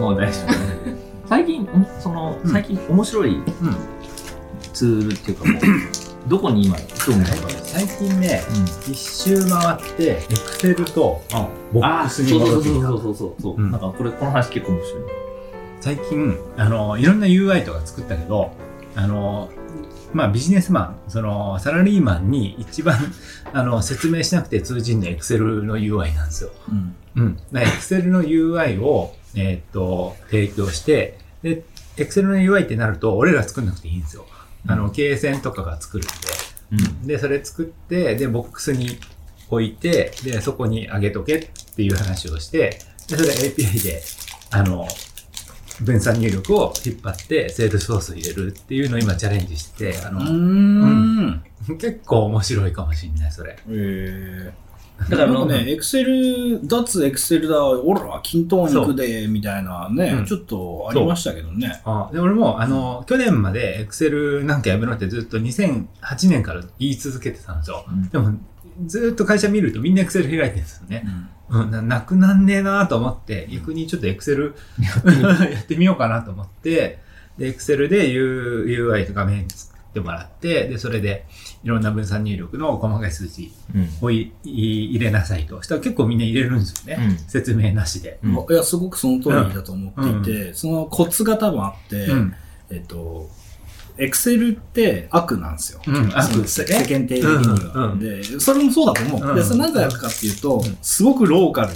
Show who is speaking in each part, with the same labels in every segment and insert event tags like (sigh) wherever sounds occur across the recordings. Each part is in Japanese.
Speaker 1: もう大丈夫。(laughs) 最近、おその、最近面白いツールっていうかもう、どこに今興味がある？か
Speaker 2: 最近ね、一周回って、エクセルとボックスに
Speaker 1: そう
Speaker 2: 戻ってきた。
Speaker 1: そうそうそうそうそう。
Speaker 2: うん
Speaker 1: なんかこれ、この話結構面白い。
Speaker 2: 最近、あの、いろんな UI とか作ったけど、あの、まあビジネスマン、そのサラリーマンに一番あの説明しなくて通じるのは Excel の UI なんですよ。
Speaker 3: うん。
Speaker 2: うん。だから Excel の UI を、えーっと、提供して、で、Excel の UI ってなると、俺ら作んなくていいんですよ。あの、経線とかが作るんで。で、それ作って、で、ボックスに置いて、で、そこに上げとけっていう話をして、で、それ API で、あの、分散入力を引っ張って、セールスソース入れるっていうのを今チャレンジしてて、あ
Speaker 3: う
Speaker 2: の、
Speaker 3: ん。
Speaker 2: 結構面白いかもしれない、それ。
Speaker 3: え
Speaker 1: だから、
Speaker 3: なんかね、エクセル、脱エクセルだ、オラは均等に行くで、みたいなね、
Speaker 2: うん。
Speaker 3: ちょっとありましたけどね。
Speaker 2: あで俺も、あの、去年まで Excel なんかやめろってずっと2008年から言い続けてたんですよ。
Speaker 3: うん。
Speaker 2: でも、ずっと会社見るとみんな Excel 開いてるんですよね。
Speaker 3: うん。
Speaker 2: うん、ななくなんねえなと思って、逆にちょっと Excel (laughs) やってみようかなと思って、で、Excel で U UI と画面作ってもらって、で、それでいろんな分散入力の細かい数字
Speaker 1: うん。
Speaker 2: をいい入れなさいと。したら結構みんな入れるんですよね。
Speaker 1: うん
Speaker 2: 説明なしで。
Speaker 1: うん
Speaker 3: いや、すごくその通りだと思っていて、そのコツが多分あって、
Speaker 2: うん。
Speaker 3: えっと、エクセルって悪なんですよ。
Speaker 2: うん悪
Speaker 3: その世世間体的には、
Speaker 2: うんうん
Speaker 3: で、それもそうだと思う。
Speaker 2: うん
Speaker 3: で、それなぜ悪かっていうと、
Speaker 2: うん
Speaker 3: すごくローカル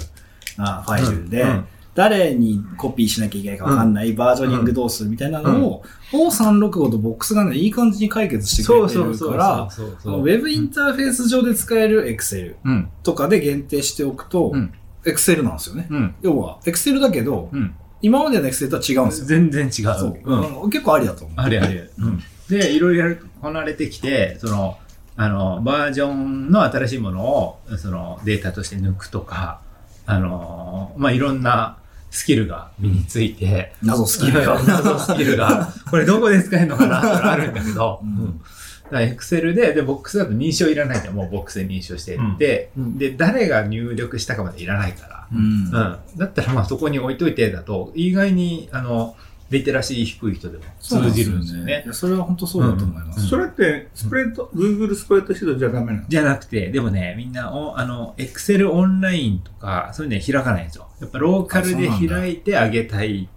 Speaker 3: なファイルで、
Speaker 2: うんうん
Speaker 3: 誰にコピーしなきゃいけないかわかんない、バージョニングどうするみたいなのを、O365 とボックスがね、いい感じに解決してくれてるから、ウェブインターフェース上で使えるエクセル
Speaker 2: うん。
Speaker 3: とかで限定しておくと
Speaker 2: うん、
Speaker 3: エクセルなんですよね。
Speaker 2: うん。
Speaker 3: 要は、エクセルだけど、
Speaker 2: うん。
Speaker 3: 今までのエクセルとは違うんですよ。
Speaker 2: 全然違う。
Speaker 3: そう、
Speaker 2: うん。
Speaker 3: うん結構ありだと思う。
Speaker 2: あれあれ。うん。で、いろいろこなれてきて、その、あの、バージョンの新しいものを、その、データとして抜くとか、あの、まあ、いろんなスキルが身について、
Speaker 3: 謎スキル。が。
Speaker 2: 謎スキルが、(laughs) これどこで使えるのかなってあるんだけど、
Speaker 3: う
Speaker 2: うん。ん。だからエクセルで、で、ボックスだと認証いらないって、もうボックスで認証していって、
Speaker 1: うん。
Speaker 2: で、誰が入力したかまでいらないから、
Speaker 3: うん。
Speaker 2: うん。だったらまあそこに置いといてだと、意外に、あの、リテラシー低い人でも通じるんですよね
Speaker 3: い。やそれは本当そうだと思います。
Speaker 4: それって、スプレッド、Google スプレッドシートじゃダメなの
Speaker 2: じゃなくて、でもね、みんな、おあの、エクセルオンラインとか、そういうの開かないんですよ。やっぱローカルで開いてあげたい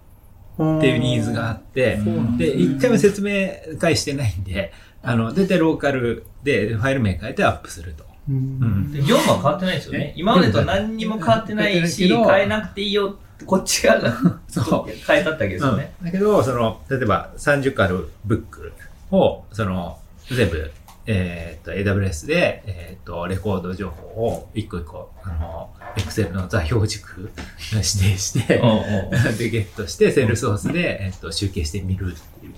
Speaker 2: っていうニーズがあって、で、一回も説明会してないんで、あの、大体ローカルでファイル名変えてアップすると。
Speaker 4: う
Speaker 2: うん
Speaker 1: 業務は変わってないですよね。今までと何にも変わってないし、
Speaker 2: 変
Speaker 1: えなくていいよって、こっち側が
Speaker 2: そう。
Speaker 1: 変えたってわけですよね。
Speaker 2: うんだけど、その、例えば30個あるブックを、その、全部、えーっと、AWS で、えーっと、レコード情報を一個一個、あの、Excel の座標軸指定して、
Speaker 1: うんうん
Speaker 2: で、ゲットして、セールソースで、えーっと、集計してみるっていう。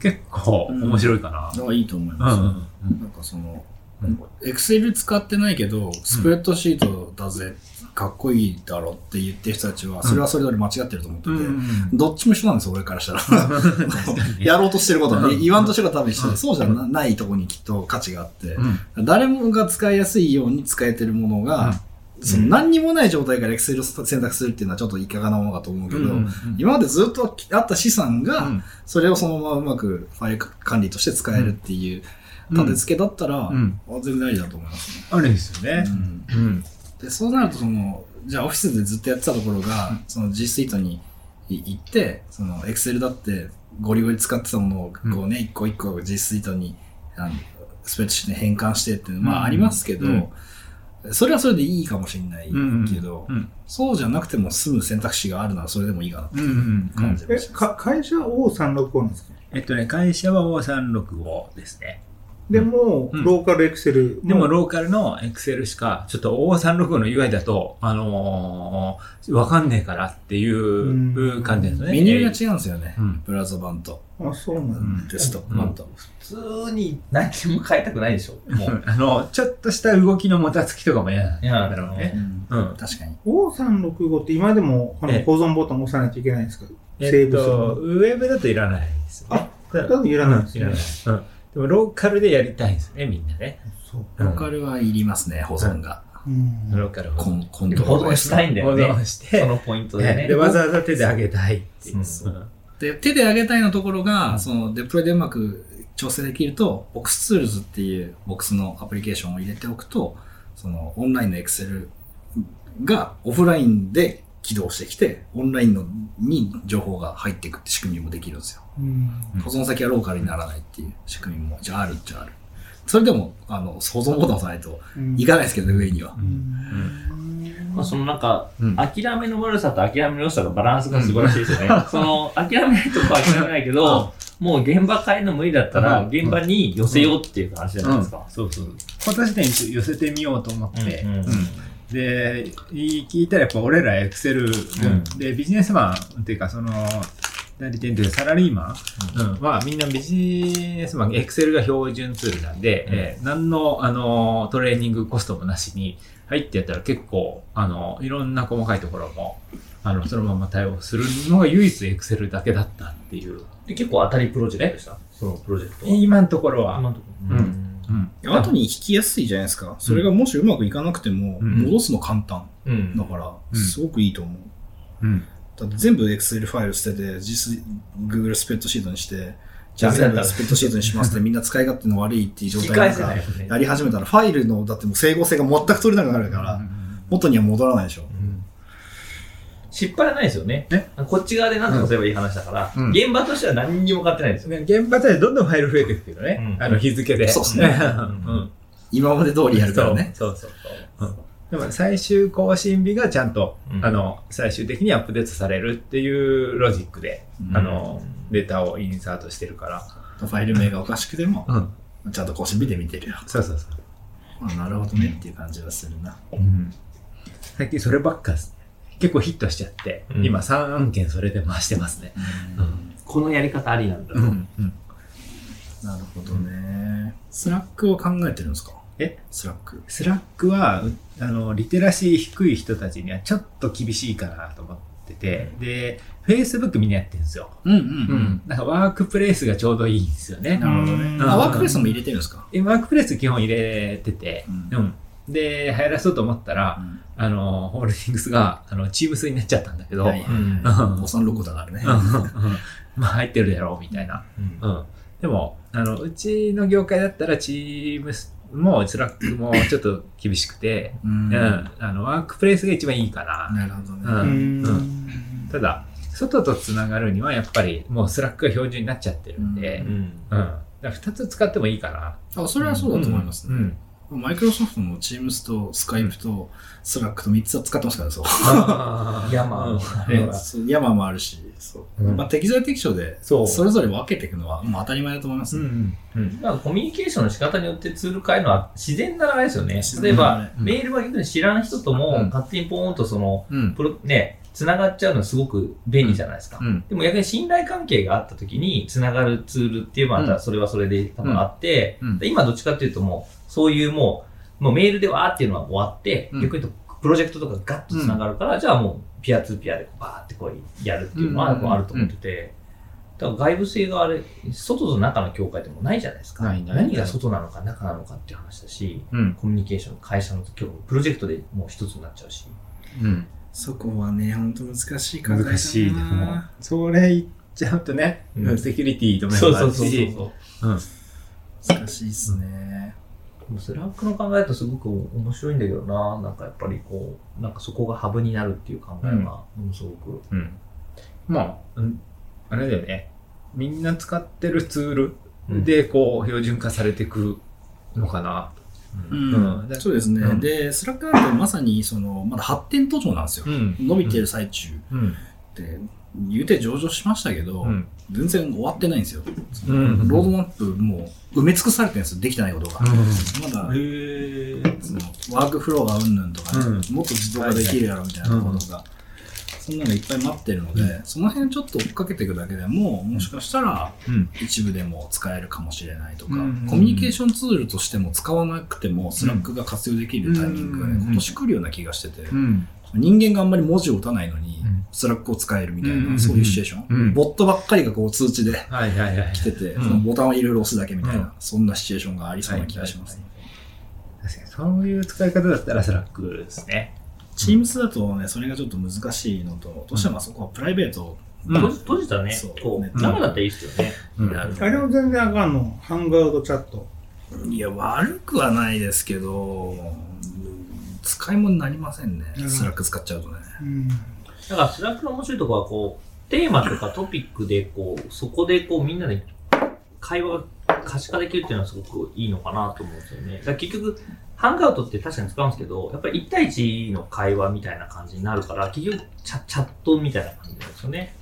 Speaker 2: 結構面白いかな。
Speaker 3: だからいいと思い
Speaker 2: うん
Speaker 3: ます。
Speaker 2: うん
Speaker 3: なんかその
Speaker 2: うん、
Speaker 3: エクセル使ってないけど、スプレッドシートだぜ、かっこいいだろって言ってる人たちは、それはそれぞれ間違ってると思ってて、
Speaker 2: うん。うん
Speaker 3: どっちも一緒なんですよ、俺からしたら。(laughs) やろうとしてることはね、言わんとしてることは多分一緒で、そうじゃなないところにきっと価値があって、
Speaker 2: うん。
Speaker 3: 誰もが使いやすいように使えてるものが、その何にもない状態から Excel を選択するっていうのはちょっといかがなものかと思うけど、
Speaker 2: うん。
Speaker 3: 今までずっとあった資産が、
Speaker 2: うん。
Speaker 3: それをそのままうまくファイル管理として使えるっていう立て付けだったら、
Speaker 2: うん。
Speaker 3: あ全然ありだと思いますね。
Speaker 2: あるんですよね。
Speaker 3: うん。
Speaker 2: うん。
Speaker 3: でそうなるとその、じゃあオフィスでずっとやってたところが、その G Suite に行って、その Excel だってゴリゴリ使ってたものをこうね、一個一個 G Suite にあのスプレッドシートに変換してっていうのはまあありますけど、
Speaker 2: うん
Speaker 3: それはそれでいいかもしれないけど、
Speaker 2: うん。
Speaker 3: そうじゃなくても済む選択肢があるならそれでもいいかなって
Speaker 2: うん。うん。
Speaker 4: え
Speaker 3: 感じました。
Speaker 4: か会社 O365 なんですか？
Speaker 2: えっとね、会社は O365 ですね。
Speaker 4: でも、
Speaker 2: うん
Speaker 4: ローカルエクセル
Speaker 2: でも、ローカルの Excel しか、ちょっと O365 の UI だと、あのーわかんねえからっていう感じですね。
Speaker 3: メニューが違うんですよね。
Speaker 2: うん
Speaker 3: ブラウザ版と
Speaker 4: あ、そうなんだ。
Speaker 2: うん
Speaker 3: デスクトップ版と。
Speaker 1: 普通に何も変えたくないでしょ。(laughs) もう。
Speaker 2: あの、ちょっとした動きのもたつきとかも嫌なん
Speaker 1: いや
Speaker 2: だろうね。
Speaker 3: うん
Speaker 2: うん。
Speaker 3: 確かに。
Speaker 4: O365 って今でもあの
Speaker 2: ええ
Speaker 4: 保存ボタン押さないといけないんですか？
Speaker 2: えっ
Speaker 4: セーブする
Speaker 2: と、ウェブだといらないですよね。
Speaker 4: 多分いらないですね
Speaker 2: いらない。うん。でも、ローカルでやりたいんですね、みんなね。
Speaker 4: そう。
Speaker 2: うん
Speaker 3: ローカルはいりますね、保存が。
Speaker 4: うん
Speaker 2: ローカル保存
Speaker 3: コンコント
Speaker 1: 保存
Speaker 3: ロールです
Speaker 1: したいんだ
Speaker 2: 保
Speaker 1: よね。
Speaker 2: 存して、
Speaker 1: そのポイントでね。
Speaker 2: で、わざわざ手で上げたいっていう。
Speaker 1: そう
Speaker 3: で、手で上げたいのところが、そのデプロイでうまく調整できると、ボックスツールズっていうボックスのアプリケーションを入れておくと、そのオンラインの Excel がオフラインで起動してきて、オンラインのに情報が入っていくって仕組みもできるんですよ。
Speaker 4: うん
Speaker 3: 保存先はローカルにならないっていう仕組みも、じゃああるっちゃある。それでも、あの、保存ボタン押さないといかないですけどね、上には。
Speaker 1: まあ、そのなんか、
Speaker 2: うん
Speaker 1: 諦めの悪さと諦めの良さがバランスが素晴らしいですよね。その、諦めないとこは諦めないけど、もう現場変えるの無理だったら、
Speaker 2: うん
Speaker 1: 現場に寄せようっていう話じゃないですか。
Speaker 2: そうそう。今年で寄せてみようと思って、
Speaker 1: うんうん
Speaker 2: で、い聞いたらやっぱ俺らエクセル、で、ビジネスマンっていうか、その、代理店というかサラリーマン、うんはみんなビジネスマン、エクセルが標準ツールなんで、
Speaker 1: うん
Speaker 2: えー何の、あの、トレーニングコストもなしに入ってやったら結構、あの、いろんな細かいところも、あの、そのまま対応するのが唯一エクセルだけだったっていう。
Speaker 1: で結構当たりプロジェクトでした？そのプロジェクトは。
Speaker 2: 今のところは。
Speaker 1: 今のところ。
Speaker 2: うんうん。
Speaker 3: 後に引きやすいじゃないですか。それがもしうまくいかなくても、
Speaker 2: うん
Speaker 3: 戻すの簡単。
Speaker 1: うん。
Speaker 3: だから、
Speaker 2: うん
Speaker 3: すごくいいと思う。
Speaker 2: うん。
Speaker 3: だって全部 Excel ファイル捨てて、実質 Google スプレッドシートにして、じゃあ全部スプレッドシートにしますって (laughs) みんな使い勝手の悪いっていう状態なんか
Speaker 1: 返せないよね。
Speaker 3: やり始めたら、ファイルの、だってもう整合性が全く取れなくなるから、元には戻らないでしょ。
Speaker 1: 失敗はないですよね。こっち側で何とかすればいい話だから、
Speaker 2: うん
Speaker 1: 現場としては何にも変わってないんですよ。
Speaker 2: ね、現場でどんどんファイル増えていくけどね。
Speaker 1: うん
Speaker 2: あの日付で。
Speaker 3: そうっすね
Speaker 2: うん。
Speaker 3: 今まで通りやるからね。
Speaker 2: そうそうそう。うんでも最終更新日がちゃんと、
Speaker 1: うん
Speaker 2: あの、最終的にアップデートされるっていうロジックで、
Speaker 3: うん
Speaker 2: あの、データをインサートしてるから。
Speaker 3: ファイル名がおかしくても、
Speaker 2: うん。
Speaker 3: ちゃんと更新日で見てるよ。
Speaker 2: そうそうそう。
Speaker 3: あなるほどねっていう感じがするな。
Speaker 2: うん。最近そればっか結構ヒットしちゃって、
Speaker 1: うん
Speaker 2: 今3案件それで回してますね。
Speaker 3: うん
Speaker 1: このやり方ありなんだ。
Speaker 2: うん。うん。
Speaker 3: なるほどね。スラックを考えてるんですか？
Speaker 2: え？
Speaker 3: スラック。
Speaker 2: スラックは、うあの、リテラシー低い人たちにはちょっと厳しいかなと思ってて、で、Facebook みんなやってるんですよ。
Speaker 3: うんうん
Speaker 2: うん。なんかワークプレイスがちょうどいいんですよね。
Speaker 3: なるほどね。
Speaker 2: うん
Speaker 3: あ、ワークプレイスも入れてるんですか？
Speaker 2: えワークプレイス基本入れてて、
Speaker 3: う
Speaker 2: うんん。で、流行らそうと思ったら、あの、ホールディングスが、あの、チームスになっちゃったんだけど、
Speaker 3: はいはい O365だからね。
Speaker 2: うんまあ入ってるだろう、みたいな。
Speaker 1: うん
Speaker 2: うん。でも、あの、うちの業界だったら、チームスも、スラックもちょっと厳しくて、
Speaker 3: うん
Speaker 2: うん。あの、ワークプレイスが一番いいかな。
Speaker 3: なるほどね。
Speaker 2: うん
Speaker 4: うん
Speaker 2: ただ、外とつながるには、やっぱり、もうスラックが標準になっちゃってるんで、
Speaker 1: う
Speaker 2: うん。
Speaker 1: ん
Speaker 2: だから二つ使ってもいいかな。
Speaker 3: あ、それはそうだと思いますね。
Speaker 2: うん。
Speaker 3: マイクロソフトも Teams と Skype と Slack と3つは使ってますからね、そう。(laughs)
Speaker 1: ヤマー
Speaker 3: ヤマもあるし、そう。
Speaker 2: うん
Speaker 3: まあ、適材適所で、
Speaker 2: そ
Speaker 3: れぞれ分けていくのは、もう当たり前だと思いますね。
Speaker 2: うん。うん。
Speaker 1: まあ、コミュニケーションの仕方によってツール変えるのは自然な流れですよね
Speaker 3: 自。
Speaker 1: 例えば
Speaker 2: うん
Speaker 1: メールは逆に知らん人とも
Speaker 2: うん
Speaker 1: 勝手にポーンとその、
Speaker 2: うん。
Speaker 1: プロね、繋がっちゃうのはすごく便利じゃないですか。
Speaker 2: うん。
Speaker 1: でも逆に信頼関係があった時に繋がるツールっていうのはまたそれはそれで多分あって、今どっちかっていうともう、そういうもう、もうメールでわーっていうのは終わって、
Speaker 2: うん
Speaker 1: 逆に言うとプロジェクトとかガッと繋がるから、じゃあもうピアツーピアでバーってこうやるっていうのはあると思ってて、だから外部性があれ、外と中の境界ってもうないじゃないですか。何が外なのか中なのかっていう話だし、
Speaker 2: うん。
Speaker 1: コミュニケーション、会社の今日プロジェクトでもう一つになっちゃうし。
Speaker 2: うん。
Speaker 3: そこはね、ほんと難しい課題だな
Speaker 2: 難しいでも、それ言っちゃうとね、
Speaker 1: うん
Speaker 2: セキュリティともあるし、
Speaker 1: う。
Speaker 2: うん。
Speaker 3: 難しいっすね。
Speaker 1: スラックの考えとすごく面白いんだけどな、なんかやっぱりこう、なんかそこがハブになるっていう考えが、ものすごく。
Speaker 2: うん。まあ、うん、あれだよね。みんな使ってるツールで、こう、標準化されていくのかな。
Speaker 3: うん
Speaker 2: うん
Speaker 3: そうですね。
Speaker 2: うん
Speaker 3: で、スラックなんてまさに、その、まだ発展途上なんですよ。
Speaker 2: ん
Speaker 3: 伸びてる最中
Speaker 2: うん。
Speaker 3: で、言うて上場しましたけど、
Speaker 2: うん。
Speaker 3: 全然終わってないんですよ。
Speaker 2: うん
Speaker 3: ロードマップもう埋め尽くされてるんですよ。できてないことが。まだ、
Speaker 2: へ
Speaker 3: そのワークフローがうんぬんとかね、
Speaker 2: うん
Speaker 3: もっと自動化できるやろみたいなことが、そんなのいっぱい待ってるので、その辺ちょっと追っかけていくだけでも、もしかしたら
Speaker 2: うん。
Speaker 3: 一部でも使えるかもしれないとか、
Speaker 2: うん
Speaker 3: コミュニケーションツールとしても使わなくても、スラックが活用できるタイミングがね、
Speaker 2: うん
Speaker 3: 今年来るような気がしてて、
Speaker 2: うん。
Speaker 3: 人間があんまり文字を打たないのに
Speaker 2: うん、
Speaker 3: スラックを使えるみたい
Speaker 2: うん
Speaker 3: な、そういうシチュエーション。
Speaker 2: うん
Speaker 3: ボットばっかりがこう通知で
Speaker 2: はいはいはい。
Speaker 3: 来てて、
Speaker 2: うん
Speaker 3: そのボタンをいろいろ押すだけみたいな、
Speaker 2: うん
Speaker 3: そんなシチュエーションがありそうな気がしますね。
Speaker 2: 確かにそういう使い方だったらスラックですね。
Speaker 3: Teams だとね、それがちょっと難しいのと、どうしてもあそこはプライベート
Speaker 2: うん
Speaker 1: 閉じたね
Speaker 3: そう、
Speaker 1: こ
Speaker 3: ね
Speaker 1: う、生だったらいいっすよね。
Speaker 4: あれも全然あかんの。ハングアウトチャット。
Speaker 3: いや、悪くはないですけど、使い物になりませんね。
Speaker 4: うん
Speaker 3: スラック使っちゃうとね。
Speaker 4: うん。
Speaker 1: だから、スラックの面白いところは、こう、テーマとかトピックで、こう、そこで、こう、みんなで会話が可視化できるっていうのはすごくいいのかなと思うんですよね。だ結局、ハングアウトって確かに使うんですけど、やっぱり1対1の会話みたいな感じになるから、結局チャ、チャットみたいな感じなんですよね。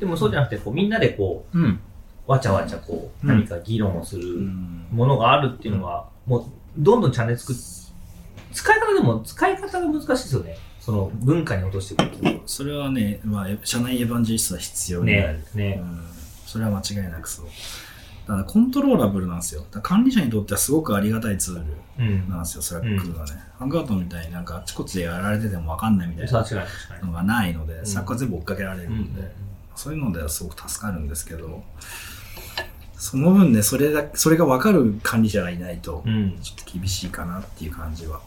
Speaker 1: でもそうじゃなくて、こう、みんなでこう、
Speaker 2: うん。
Speaker 1: わちゃわちゃこう、
Speaker 2: うん
Speaker 1: 何か議論をする
Speaker 3: うん
Speaker 1: ものがあるっていうのは、もう、どんどんチャンネル作っ、使い方でも、使い方が難しいですよね。その、文化に落としていうのは
Speaker 3: それはね、まあ、社内エヴァンジェリストは必要になる。
Speaker 1: ね、ね。
Speaker 3: うん、それは間違いなくそう。ただコントローラブルなんですよ。管理者にとってはすごくありがたいツール
Speaker 1: うん。
Speaker 3: なんですよ、スラックがね。ハングアウトみたいになんかあちこちでやられててもわかんないみたいな。のがないので、
Speaker 1: ん
Speaker 3: スラックは全部追っかけられる
Speaker 1: うん
Speaker 3: んで、そういうのではすごく助かるんですけど、その分ね、それだそれがわかる管理者がいないと
Speaker 1: う、ん。
Speaker 3: ちょっと厳しいかなっていう感じは。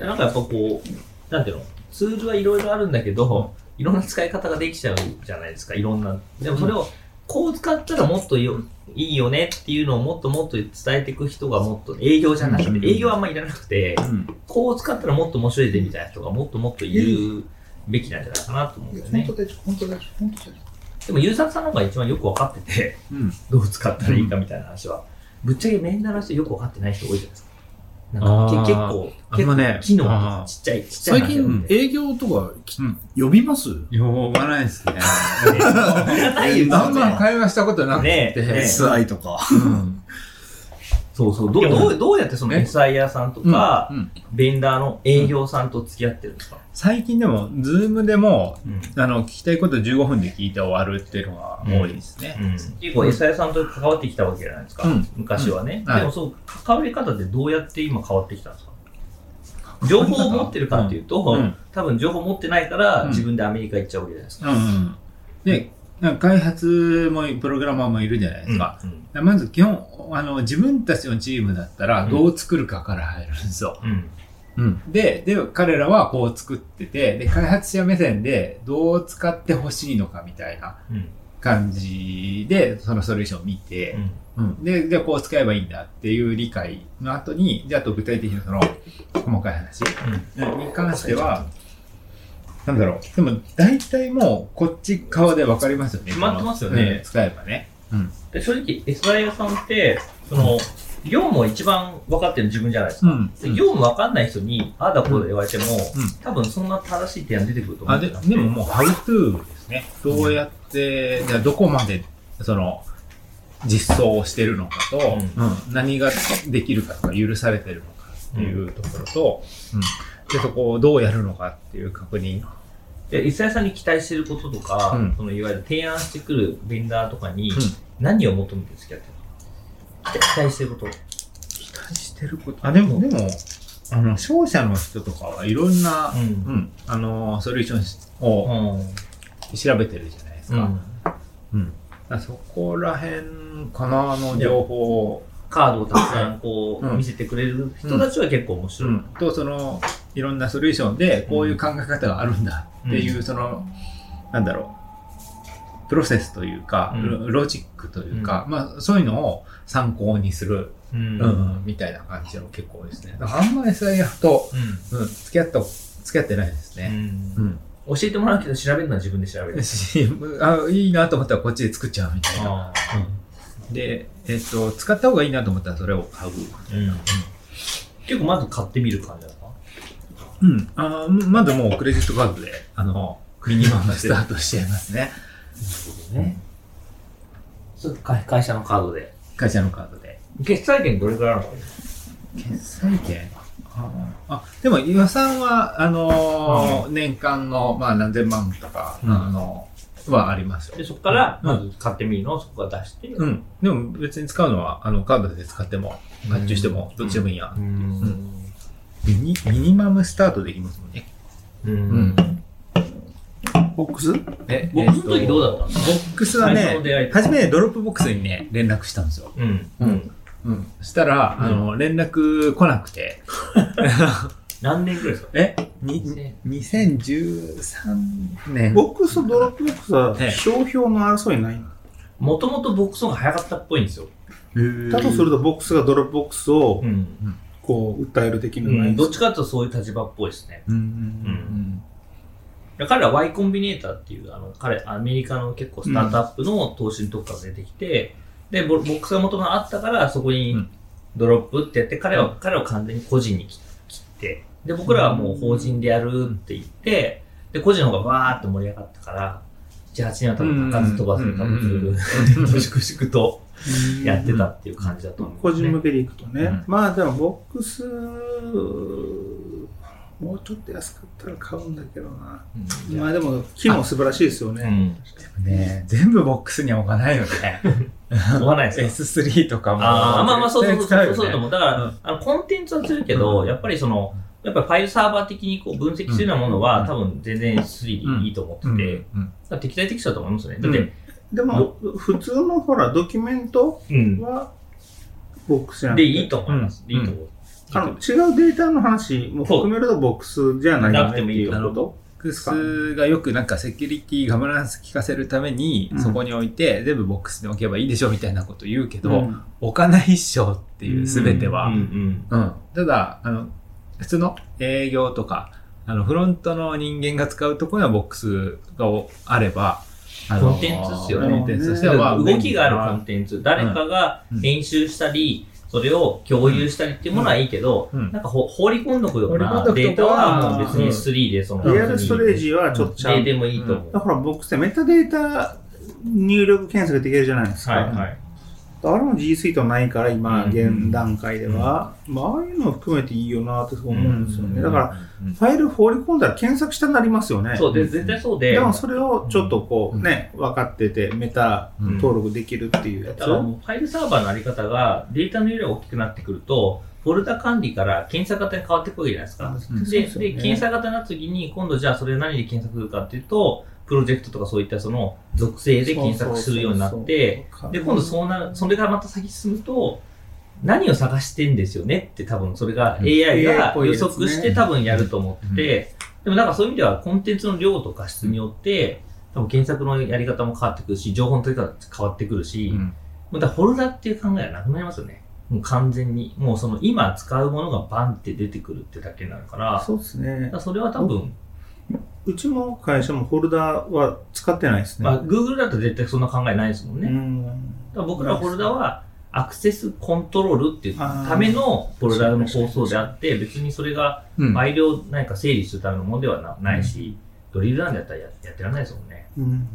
Speaker 1: なんかやっぱこう、なんていうの、ツールはいろいろあるんだけど、いろんな使い方ができちゃうじゃないですか、いろんな。でもそれを、こう使ったらもっとよいいよねっていうのをもっともっと伝えていく人がもっと、営業じゃなくて、
Speaker 2: うん
Speaker 1: 営業はあんまりいらなくて、
Speaker 2: うん。
Speaker 1: こう使ったらもっと面白いでみたいな人がもっともっといるべきなんじゃないかなと思うんですよね。
Speaker 4: 本当大丈夫、本当大丈夫、本当大丈
Speaker 1: でもユーザーさんの方が一番よく分かってて、
Speaker 2: うん。
Speaker 1: どう使ったらいいかみたいな話は、ぶっちゃけメンダーの人よく分かってない人多いじゃないですか。なんか結構、結
Speaker 2: あんまね
Speaker 1: 構機能ちっちゃい、ちっちゃい
Speaker 3: 最近営業とか呼びます？
Speaker 2: 呼ばないですね。
Speaker 1: あ
Speaker 2: んま会話したことなくて。
Speaker 3: ?SI とか。
Speaker 2: うん。
Speaker 1: そうそう。どう、どうどうやってその
Speaker 2: ね
Speaker 1: SIR さんとか、
Speaker 2: うん
Speaker 1: ベンダーの営業さんと付き合ってるんですか、
Speaker 2: 最近でも、ズームでも、
Speaker 1: うん
Speaker 2: あの、聞きたいこと15分で聞いて終わるっていうのが多いですね。
Speaker 1: 結構 SIR さんと関わってきたわけじゃないですか？
Speaker 2: うん
Speaker 1: 昔はね、でもそう、関わり方ってどうやって今変わってきたんですか？情報を持ってるかっていうと、
Speaker 2: うん
Speaker 1: 多分情報持ってないから、
Speaker 2: うん
Speaker 1: 自分でアメリカ行っちゃうわけじゃないですか。
Speaker 2: で、なんか開発も、プログラマーもいるじゃないですか。
Speaker 1: うん
Speaker 2: まず基本、あの、自分たちのチームだったら、どう作るかから入るんですよ。
Speaker 1: うん
Speaker 2: うん。で、で、彼らはこう作ってて、で、開発者目線でどう使ってほしいのかみたいな
Speaker 1: うん
Speaker 2: 感じで、そのソリューションを見て、うん。で、で、こう使えばいいんだっていう理解の後に、じゃああと具体的にその、細かい話に関しては、なんだろう。でも、大体もう、こっち側で分かりますよね。
Speaker 1: 決まってますよね
Speaker 2: うん使えばね。うん。
Speaker 1: で正直 SIR さんって、その、業務を一番分かってる自分じゃないですか。
Speaker 2: うん
Speaker 1: で業務分かんない人に、ああだこうだ言われても、
Speaker 2: ん
Speaker 1: 多分そんな正しい提案出てくると思
Speaker 2: あ、で、
Speaker 1: ってなくて
Speaker 2: でももう、how to ですね。どうやって、じゃあどこまで、その、実装をしてるのかと、
Speaker 1: う
Speaker 2: うん何ができるかとか、許されてるのかっていうところと、うんで、そこをどうやるのかっていう確認。
Speaker 1: で、イスさんに期待してることとか、
Speaker 2: うん
Speaker 1: そのいわゆる提案してくるベンダーとかに
Speaker 2: うん
Speaker 1: 何を求めて付き合ってるのか？期待してること。
Speaker 2: 期待してること。あ、でも、でも、あの、商社の人とかはいろんな、
Speaker 1: うん
Speaker 2: うん、あの、ソリューションを
Speaker 1: うん。
Speaker 2: 調べてるじゃないですか。うん。そこら辺かな、の情報を、
Speaker 1: カードをたくさんこう、
Speaker 2: うん
Speaker 1: 見せてくれる人たちは結構面白い。
Speaker 2: うん、と、その、いろんなソリューションで、こういう考え方があるんだっていう、
Speaker 1: うん
Speaker 2: その、なんだろう、プロセスというか、
Speaker 1: うん
Speaker 2: ロロジックというか、まあ、そういうのを参考にする、
Speaker 1: うん
Speaker 2: うんみたいな感じの結構ですね。だからあんま SIF と、うん、付き合った、付き合ってないです
Speaker 1: う
Speaker 2: ね。
Speaker 1: ん
Speaker 2: うん。
Speaker 1: 教えてもらうけど調べるのは自分で調べる。(laughs)
Speaker 2: しあいいなと思ったらこっちで作っちゃうみたいな。
Speaker 1: あ
Speaker 2: うん、で、えっと、使った方がいいなと思ったらそれを買う。
Speaker 1: ーうん結構まず買ってみる感じなのか
Speaker 2: うん。あーまずもうクレジットカードで、あの、ミニマムスタートしちゃいますね。
Speaker 1: なね。そう会会社のカードで。
Speaker 2: 会社のカードで。
Speaker 1: 決済権どれくらいあるの？か
Speaker 2: 決済権？あ、でも予算は、あのー年間の、まあ何千万とか、
Speaker 1: うん
Speaker 2: あのはありますよ
Speaker 1: で、。そこから、
Speaker 2: うん
Speaker 1: まず買ってみるの？をそこから出して。
Speaker 2: うん。でも別に使うのは、あの、カードで使っても、発注しても、どっちでもいいや。
Speaker 1: うん。
Speaker 2: ミニミニマムスタートできますもんね。
Speaker 1: う。
Speaker 4: ボックス？
Speaker 2: え
Speaker 1: 僕の時どうだったんですか
Speaker 2: ボックスはね
Speaker 1: 最初
Speaker 2: めドロップボックスにね、連絡したんですよ。
Speaker 1: うん。
Speaker 2: うんうん。したら、あの、連絡来なくて、(laughs)
Speaker 1: 何年ぐらいですか？
Speaker 2: え？に ?2013 年。
Speaker 4: ボックスとドロップボックスは
Speaker 2: ええ
Speaker 4: 商標の争いないの？
Speaker 1: もともとボックスの方が早かったっぽいんですよ。
Speaker 4: だとするとボックスがドロップボックスを
Speaker 1: うん。
Speaker 4: こう訴える的なの
Speaker 1: う、
Speaker 4: なん。い
Speaker 1: どっちかというとそういう立場っぽいですね。
Speaker 2: うんうん
Speaker 1: 彼ら Y コンビネーターっていう、あの、彼、アメリカの結構スタートアップの投資のとこから出てきて、で、ボボックスが元々あったから、そこに
Speaker 2: うん。
Speaker 1: ドロップってやって、彼は、彼を完全に個人に切切って、で、僕らはもう法人でやるって言って、で、個人の方がバーって盛り上がったから、7、8年は多分高ず飛ばず、多分粛々と (laughs) やってたっていう感じだと思う、
Speaker 4: 個人向けでいくとね、
Speaker 2: うん。
Speaker 4: まあでもボックスもうちょっと安かったら買うんだけどな、
Speaker 1: うん。
Speaker 4: まあでも機能素晴らしいですよね、
Speaker 1: うん。
Speaker 2: ね全部ボックスには置かないよね。
Speaker 1: しょうがないですか
Speaker 2: ？S3 とかも。
Speaker 1: ああ、まあまあ、そうそうそうそう、そうだと思う。だから、
Speaker 2: うん。
Speaker 1: あの、コンテンツは強いけど、やっぱりその、やっぱりファイルサーバー的にこう分析するようなものは、
Speaker 2: うん。
Speaker 1: 多分全然 S3 でいいと思ってて、
Speaker 2: うん。
Speaker 1: だから適材適所だと思いますね。だって、
Speaker 4: でも普通のほらドキュメント
Speaker 1: うん。
Speaker 4: はボックスじゃな
Speaker 1: で、いいと思います。
Speaker 2: うん。
Speaker 1: いいと思う。
Speaker 4: あの違うデータの話も含めるとボックスじゃない
Speaker 2: なくてもいい
Speaker 4: こと？
Speaker 2: ボックスがよくなんかセキュリティガバナンス効かせるために
Speaker 4: うん。
Speaker 2: そこに置いて全部ボックスに置けばいいでしょみたいなこと言うけど、
Speaker 4: うん。
Speaker 2: 置かないっしょっていう全ては、
Speaker 1: うんうん。
Speaker 2: うん。ただ、あの、普通の営業とか、あの、フロントの人間が使うところにはボックスがあれば、
Speaker 1: コンテンツっすよね。
Speaker 2: コンテンツとしては、まあ、
Speaker 1: 動きがあるコ
Speaker 2: 便
Speaker 1: ンテンツ、誰かが
Speaker 2: うん。
Speaker 1: 編集したり、それを共有したりっていうものはいいけど、
Speaker 2: うん。
Speaker 1: なんかほ放り込んどくようなデータ
Speaker 2: は
Speaker 1: はもう別に S3 でその、
Speaker 4: リアルストレージはちょっとちゃう。
Speaker 1: ででもいいと思う。
Speaker 4: だからボックスでメタデータ入力検索できるじゃないですか。
Speaker 1: はいはい。
Speaker 4: あれも G Suite ないから今、
Speaker 1: うん。
Speaker 4: 現段階では、まあ、ああいうのを含めていいよなって思うんですよね。
Speaker 2: うん。
Speaker 4: だから、ファイル放り込んだら検索したくなりますよね。
Speaker 1: そうで、絶対そうで。
Speaker 4: でもそれをちょっとこうね、分かってて、メタ登録できるっていうやつ
Speaker 1: だからもうファイルサーバーのあり方がデータの容量が大きくなってくると、フォルダ管理から検索型に変わってくるわけじゃないですか。
Speaker 2: うん。
Speaker 1: で、で検索型になった時に、今度じゃあそれ何で検索するかっていうと、プロジェクトとかそういったその属性で検索するようになって、で、今度そうな、それがまた先進むと、何を探してんですよねって多分それが
Speaker 2: うん
Speaker 1: AI が予測して多分やると思ってて、でもなんかそういう意味ではコンテンツの量とか質によって、多分検索のやり方も変わってくるし、情報の取り方変わってくるし、
Speaker 2: うん
Speaker 1: もうだからフォルダっていう考えはなくなりますよね。もう完全に。もうその今使うものがバンって出てくるってだけになるから、
Speaker 4: そうですね
Speaker 1: ら。それは多分、
Speaker 4: うちの会社もフォルダは使ってないですね。
Speaker 1: まあ Google だと絶対そんな考えないですもんね。
Speaker 4: うん。
Speaker 1: 僕らフォルダはアクセスコントロールっていうためのフォルダの構想であって、別にそれが
Speaker 2: うん。
Speaker 1: ファイルを何か整理するためのものではなないし、ドリルランでやったらややってらんないですもんね。
Speaker 4: うん。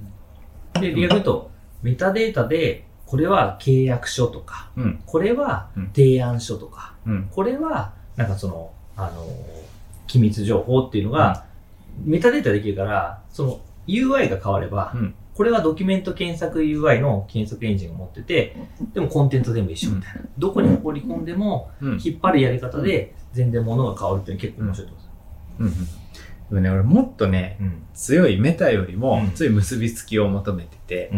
Speaker 1: で、逆に言うと、メタデータで、これは契約書とか、
Speaker 2: うん。
Speaker 1: これは
Speaker 2: うん。
Speaker 1: 提案書とか、
Speaker 2: うん。
Speaker 1: これは、なんかその、あのー機密情報っていうのが、メタデータできるから、その UI が変われば、
Speaker 2: うん。
Speaker 1: これはドキュメント検索 UI の検索エンジンが持ってて、でもコンテンツ全部一緒みたいな。どこに放り込んでも、
Speaker 2: うん。
Speaker 1: 引っ張るやり方で全然物が変わるっていうのは結構面白いと思います。
Speaker 2: うん。うん。でもね、俺もっとね、
Speaker 1: うん。
Speaker 2: 強いメタよりも
Speaker 1: うん。
Speaker 2: 強い結びつきを求めてて、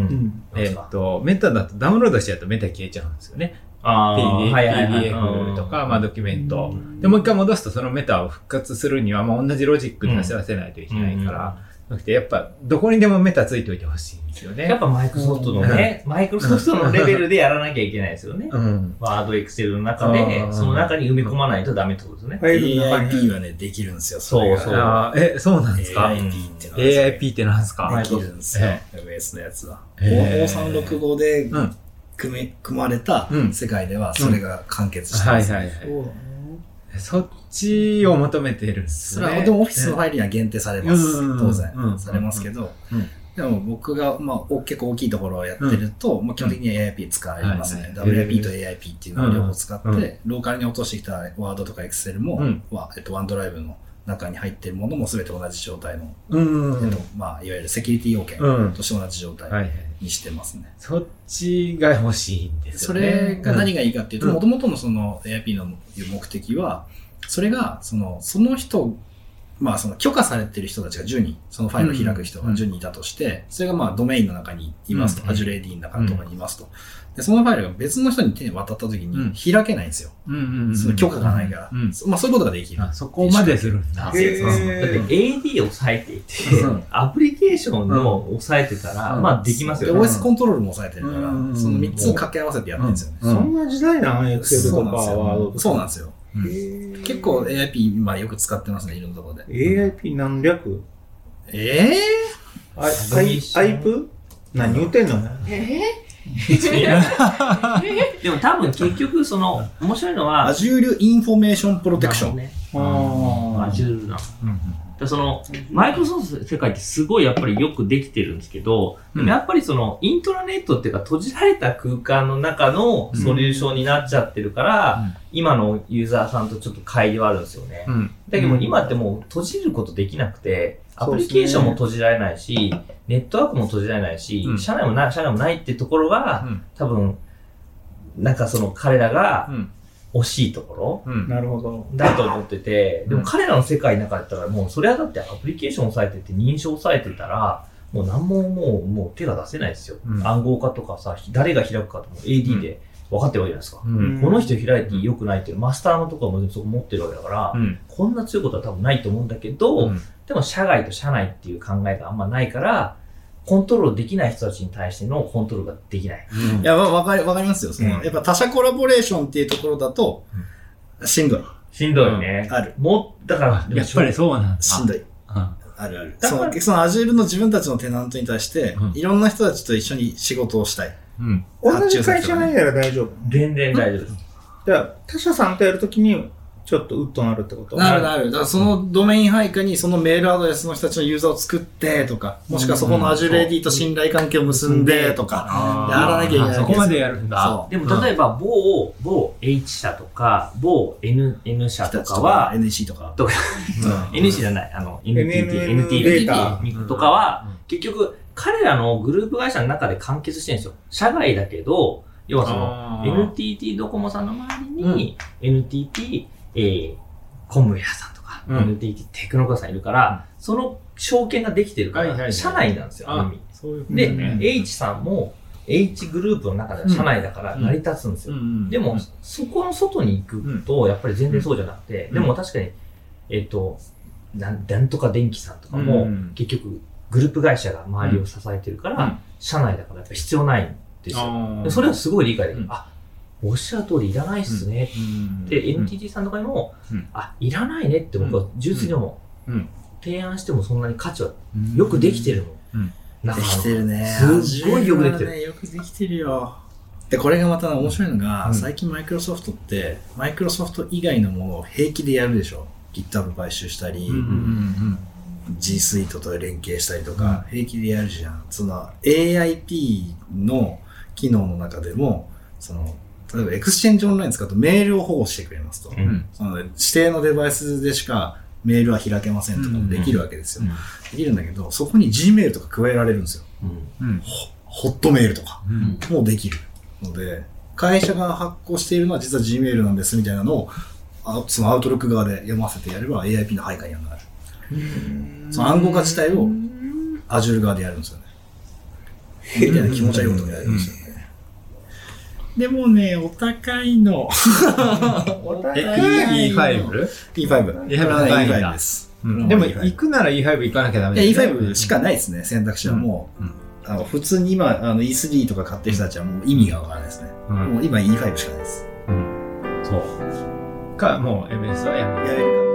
Speaker 2: えっと、メタだとダウンロードしちゃうとメタ消えちゃうんですよね。
Speaker 1: あ
Speaker 2: PD
Speaker 1: ーはいはいはい
Speaker 2: PDF とか、まあドキュメント。
Speaker 4: うん
Speaker 2: で、もう一回戻すとそのメタを復活するには、まあ同じロジックに走らせないといけないから、なくてやっぱどこにでもメタついておいてほしいんですよね。
Speaker 1: やっぱマイクロソフトのね、マイクロソフトのレベルでやらなきゃいけないですよね。
Speaker 2: うん。
Speaker 1: ワード、エクセルの中
Speaker 2: う
Speaker 1: で、
Speaker 2: ん
Speaker 1: その中に埋め込まないとダメってことですね。
Speaker 3: AIP はね、できるんですよ。
Speaker 1: そうそう
Speaker 2: え、そうなんですか
Speaker 3: ？AIP ってのはですね
Speaker 2: ?AIP ってなんですか？
Speaker 3: できるんですよ
Speaker 2: え。
Speaker 3: MS のやつは。
Speaker 2: へー
Speaker 3: O365 で
Speaker 2: うん
Speaker 3: 組め組まれた
Speaker 2: うん。
Speaker 3: 世界ではそれが完結してます。
Speaker 2: はいはいはい。
Speaker 4: そ
Speaker 2: っちを求めてるんですよね。
Speaker 3: それはでもオフィスのファイルには限定されます。
Speaker 2: うん。
Speaker 3: 当然、
Speaker 2: うん。
Speaker 3: されますけど、
Speaker 2: うん。
Speaker 3: でも僕が、まあ、お結構大きいところをやってると、まあ、基本的に AIP 使いますね。
Speaker 2: はいはい。
Speaker 3: WIP と AIP っていうのを両方使って、
Speaker 2: うん。
Speaker 3: ローカルに落としてきたワードとか Excel も、
Speaker 2: うん。
Speaker 3: はえっと、ワンドライブの中に入っているものも全て同じ状態の、
Speaker 2: うん。
Speaker 3: えっとまあ、いわゆるセキュリティ要件
Speaker 2: うん
Speaker 3: として同じ状態。にしてますね。
Speaker 2: そっちが欲しいんです
Speaker 3: そ
Speaker 2: よね。
Speaker 3: れが何がいいかっていうと、
Speaker 2: うん
Speaker 3: もともとのその AIP の目的は、それが、その、その人まあその許可されてる人たちが10人、そのファイルを開く人が10人いたとして、それがまあドメインの中にいますと、
Speaker 2: うん
Speaker 3: Azure AD の中とかにいますと。で、そのファイルが別の人に手に渡った時
Speaker 2: うん
Speaker 3: に開けないんですよ。
Speaker 2: うんうんうん
Speaker 3: その許可がないから。
Speaker 2: うん
Speaker 3: まあそういうことができる。
Speaker 2: あそこまでするんだ。
Speaker 1: だって AD を抑えていて、
Speaker 3: うん
Speaker 1: アプリケーションの抑えてたら、
Speaker 3: うん
Speaker 1: まあできます
Speaker 3: で
Speaker 1: よね。
Speaker 3: OS コントロールも抑えてるから、
Speaker 2: うん
Speaker 3: その3つ掛け合わせてやってるんですよね。
Speaker 2: うん
Speaker 4: そんな時代なん？エクセルと。か。
Speaker 3: そうなんですよ。結構 AIP 今よく使ってますね、いろんなところで。
Speaker 4: AIP 何略
Speaker 3: ええ
Speaker 4: アイアイアイプ？何言ってんの？(laughs)
Speaker 1: でも多分結局、その、面白いのは、
Speaker 3: Azure Information Protection。
Speaker 1: ね。
Speaker 4: あ
Speaker 1: Azure な。
Speaker 2: うん
Speaker 1: でその、マイクロソフト世界ってすごいやっぱりよくできてるんですけど、でもやっぱりその、イントラネットっていうか閉じられた空間の中のソリューションになっちゃってるから、
Speaker 2: うん。
Speaker 1: 今のユーザーさんとちょっと乖離はあるんですよね。
Speaker 2: うん。
Speaker 1: だけど今ってもう閉じることできなくて、アプリケーションも閉じられないし、ネットワークも閉じられないし、
Speaker 2: うん。
Speaker 1: 社内もない、社内もないってところが、
Speaker 2: うん。
Speaker 1: 多分、なんかその彼らが
Speaker 2: うん
Speaker 1: 惜しいところ
Speaker 2: うん。
Speaker 4: なるほど。
Speaker 1: だと思ってて、でも
Speaker 2: うん
Speaker 1: 彼らの世界の中だったらもうそれはだってアプリケーションを押さえてて認証を押さえてたら、もう何ももう、もう手が出せないですよ。
Speaker 2: うん。
Speaker 1: 暗号化とかさ、誰が開くかとも AD で分かってるわけじゃないですか。
Speaker 2: うん。
Speaker 1: この人開いて良くないっていう、マスターのところもそこ持ってるわけだから、
Speaker 2: うん。
Speaker 1: こんな強いことは多分ないと思うんだけど、でも社外と社内っていう考えがあんまないから、コントロールできない人たちに対してのコントロールができない。
Speaker 3: いや、わわかり、わかりますよ。その、
Speaker 2: うん
Speaker 3: やっぱ他社コラボレーションっていうところだと、しんどい。
Speaker 1: しんどいね。
Speaker 3: ある。
Speaker 1: もう、だから、
Speaker 2: やっぱりそうなんだ。
Speaker 3: しんどい。
Speaker 2: うん
Speaker 3: あるある。
Speaker 1: だから
Speaker 3: その、その Azure の自分たちのテナントに対して、
Speaker 2: うん
Speaker 3: いろんな人たちと一緒に仕事をしたい。
Speaker 2: うん
Speaker 4: 同じ会社ないなら大丈夫？
Speaker 1: 全然大丈夫です。
Speaker 4: じゃあ、他社さんとやるときに、ちょっとウッドなるってこと？
Speaker 3: なるなる。だからそのドメイン配下にそのメールアドレスの人たちのユーザーを作ってとか、もしくはそこの Azure AD と信頼関係を結んでとか、やらなきゃいけない
Speaker 2: そこまでやるんだ。
Speaker 3: そう。
Speaker 1: でも例えば、某、某 H 社とか、某 N, N 社とかは、
Speaker 3: NEC とか。
Speaker 1: とか。(laughs)
Speaker 3: うん。
Speaker 1: NC じゃない、あの、NTT、NTT
Speaker 4: データ
Speaker 1: とかは、結局、彼らのグループ会社の中で完結してるんですよ。社外だけど、要はその、NTT ドコモさんの周りに、NTT、えー、コムウェアさんとか、
Speaker 2: うん。
Speaker 1: NTT テクノカさんいるから、その証券ができてるから、
Speaker 2: はいはいはい。
Speaker 1: 社内なんですよ、ある意味。
Speaker 2: そういう
Speaker 1: で、
Speaker 2: ね
Speaker 1: H さんも H グループの中では社内だから成り立つんですよ。
Speaker 2: うん
Speaker 1: でも、そこの外に行くと、やっぱり全然そうじゃなくて、
Speaker 2: うん。
Speaker 1: でも確かに、えっと、なんなんとか電機さんとかも、
Speaker 2: うん
Speaker 1: 結局、グループ会社が周りを支えてるから、
Speaker 2: うん。
Speaker 1: 社内だからやっぱ必要ないんですよ。それはすごい理解できる。
Speaker 2: うん。
Speaker 1: あ、おっしゃる通りいらないっすね。
Speaker 2: うん
Speaker 1: で、
Speaker 2: うん
Speaker 1: NTT さんとかにも、
Speaker 2: うん
Speaker 1: あ、いらないねって僕は純粋に思う。
Speaker 2: うん
Speaker 1: 提案してもそんなに価値は
Speaker 2: うん
Speaker 1: よくできてるの。
Speaker 3: できてるね。
Speaker 1: すっごいよくできてる
Speaker 3: よくできてるよ。で、これがまた面白いのが、
Speaker 2: うん
Speaker 3: 最近マイクロソフトって、マイクロソフト以外のものを平気でやるでしょ。GitHub 買収したり、G Suite と連携したりとか、平気でやるじゃん。その AIP の機能の中でも、その、例えば Exchange Online 使うとメールを保護してくれますと。
Speaker 1: うん
Speaker 3: の指定のデバイスでしかメールは開けませんとかもできるわけですよ。
Speaker 2: うん
Speaker 3: できるんだけど、そこに Gmail とか加えられるんですよ。
Speaker 1: うん
Speaker 2: うん
Speaker 3: ホットメールとか
Speaker 2: うん
Speaker 3: もできるので、会社が発行しているのは実は Gmail なんですみたいなのを、あそのアウトロック側で読ませてやれば AIP の配下にはなる。その暗号化自体を Azure 側でやるんですよね。みたいな気持ち悪いことをやるんですよね。でもね、お高いの。
Speaker 2: え E5?
Speaker 3: E5。
Speaker 2: E5 高いんだ
Speaker 3: E5 です。
Speaker 2: うんでも行くなら E5 行かなきゃダメ
Speaker 3: いや
Speaker 2: だよね
Speaker 3: E5 しかないですね、選択肢はもう。普通に今、あの E3 とか買ってる人たちはもう意味がわからないですね。
Speaker 2: うん
Speaker 3: もう今 E5 しかないです。
Speaker 2: そうかもう MS はやめる
Speaker 3: やれるか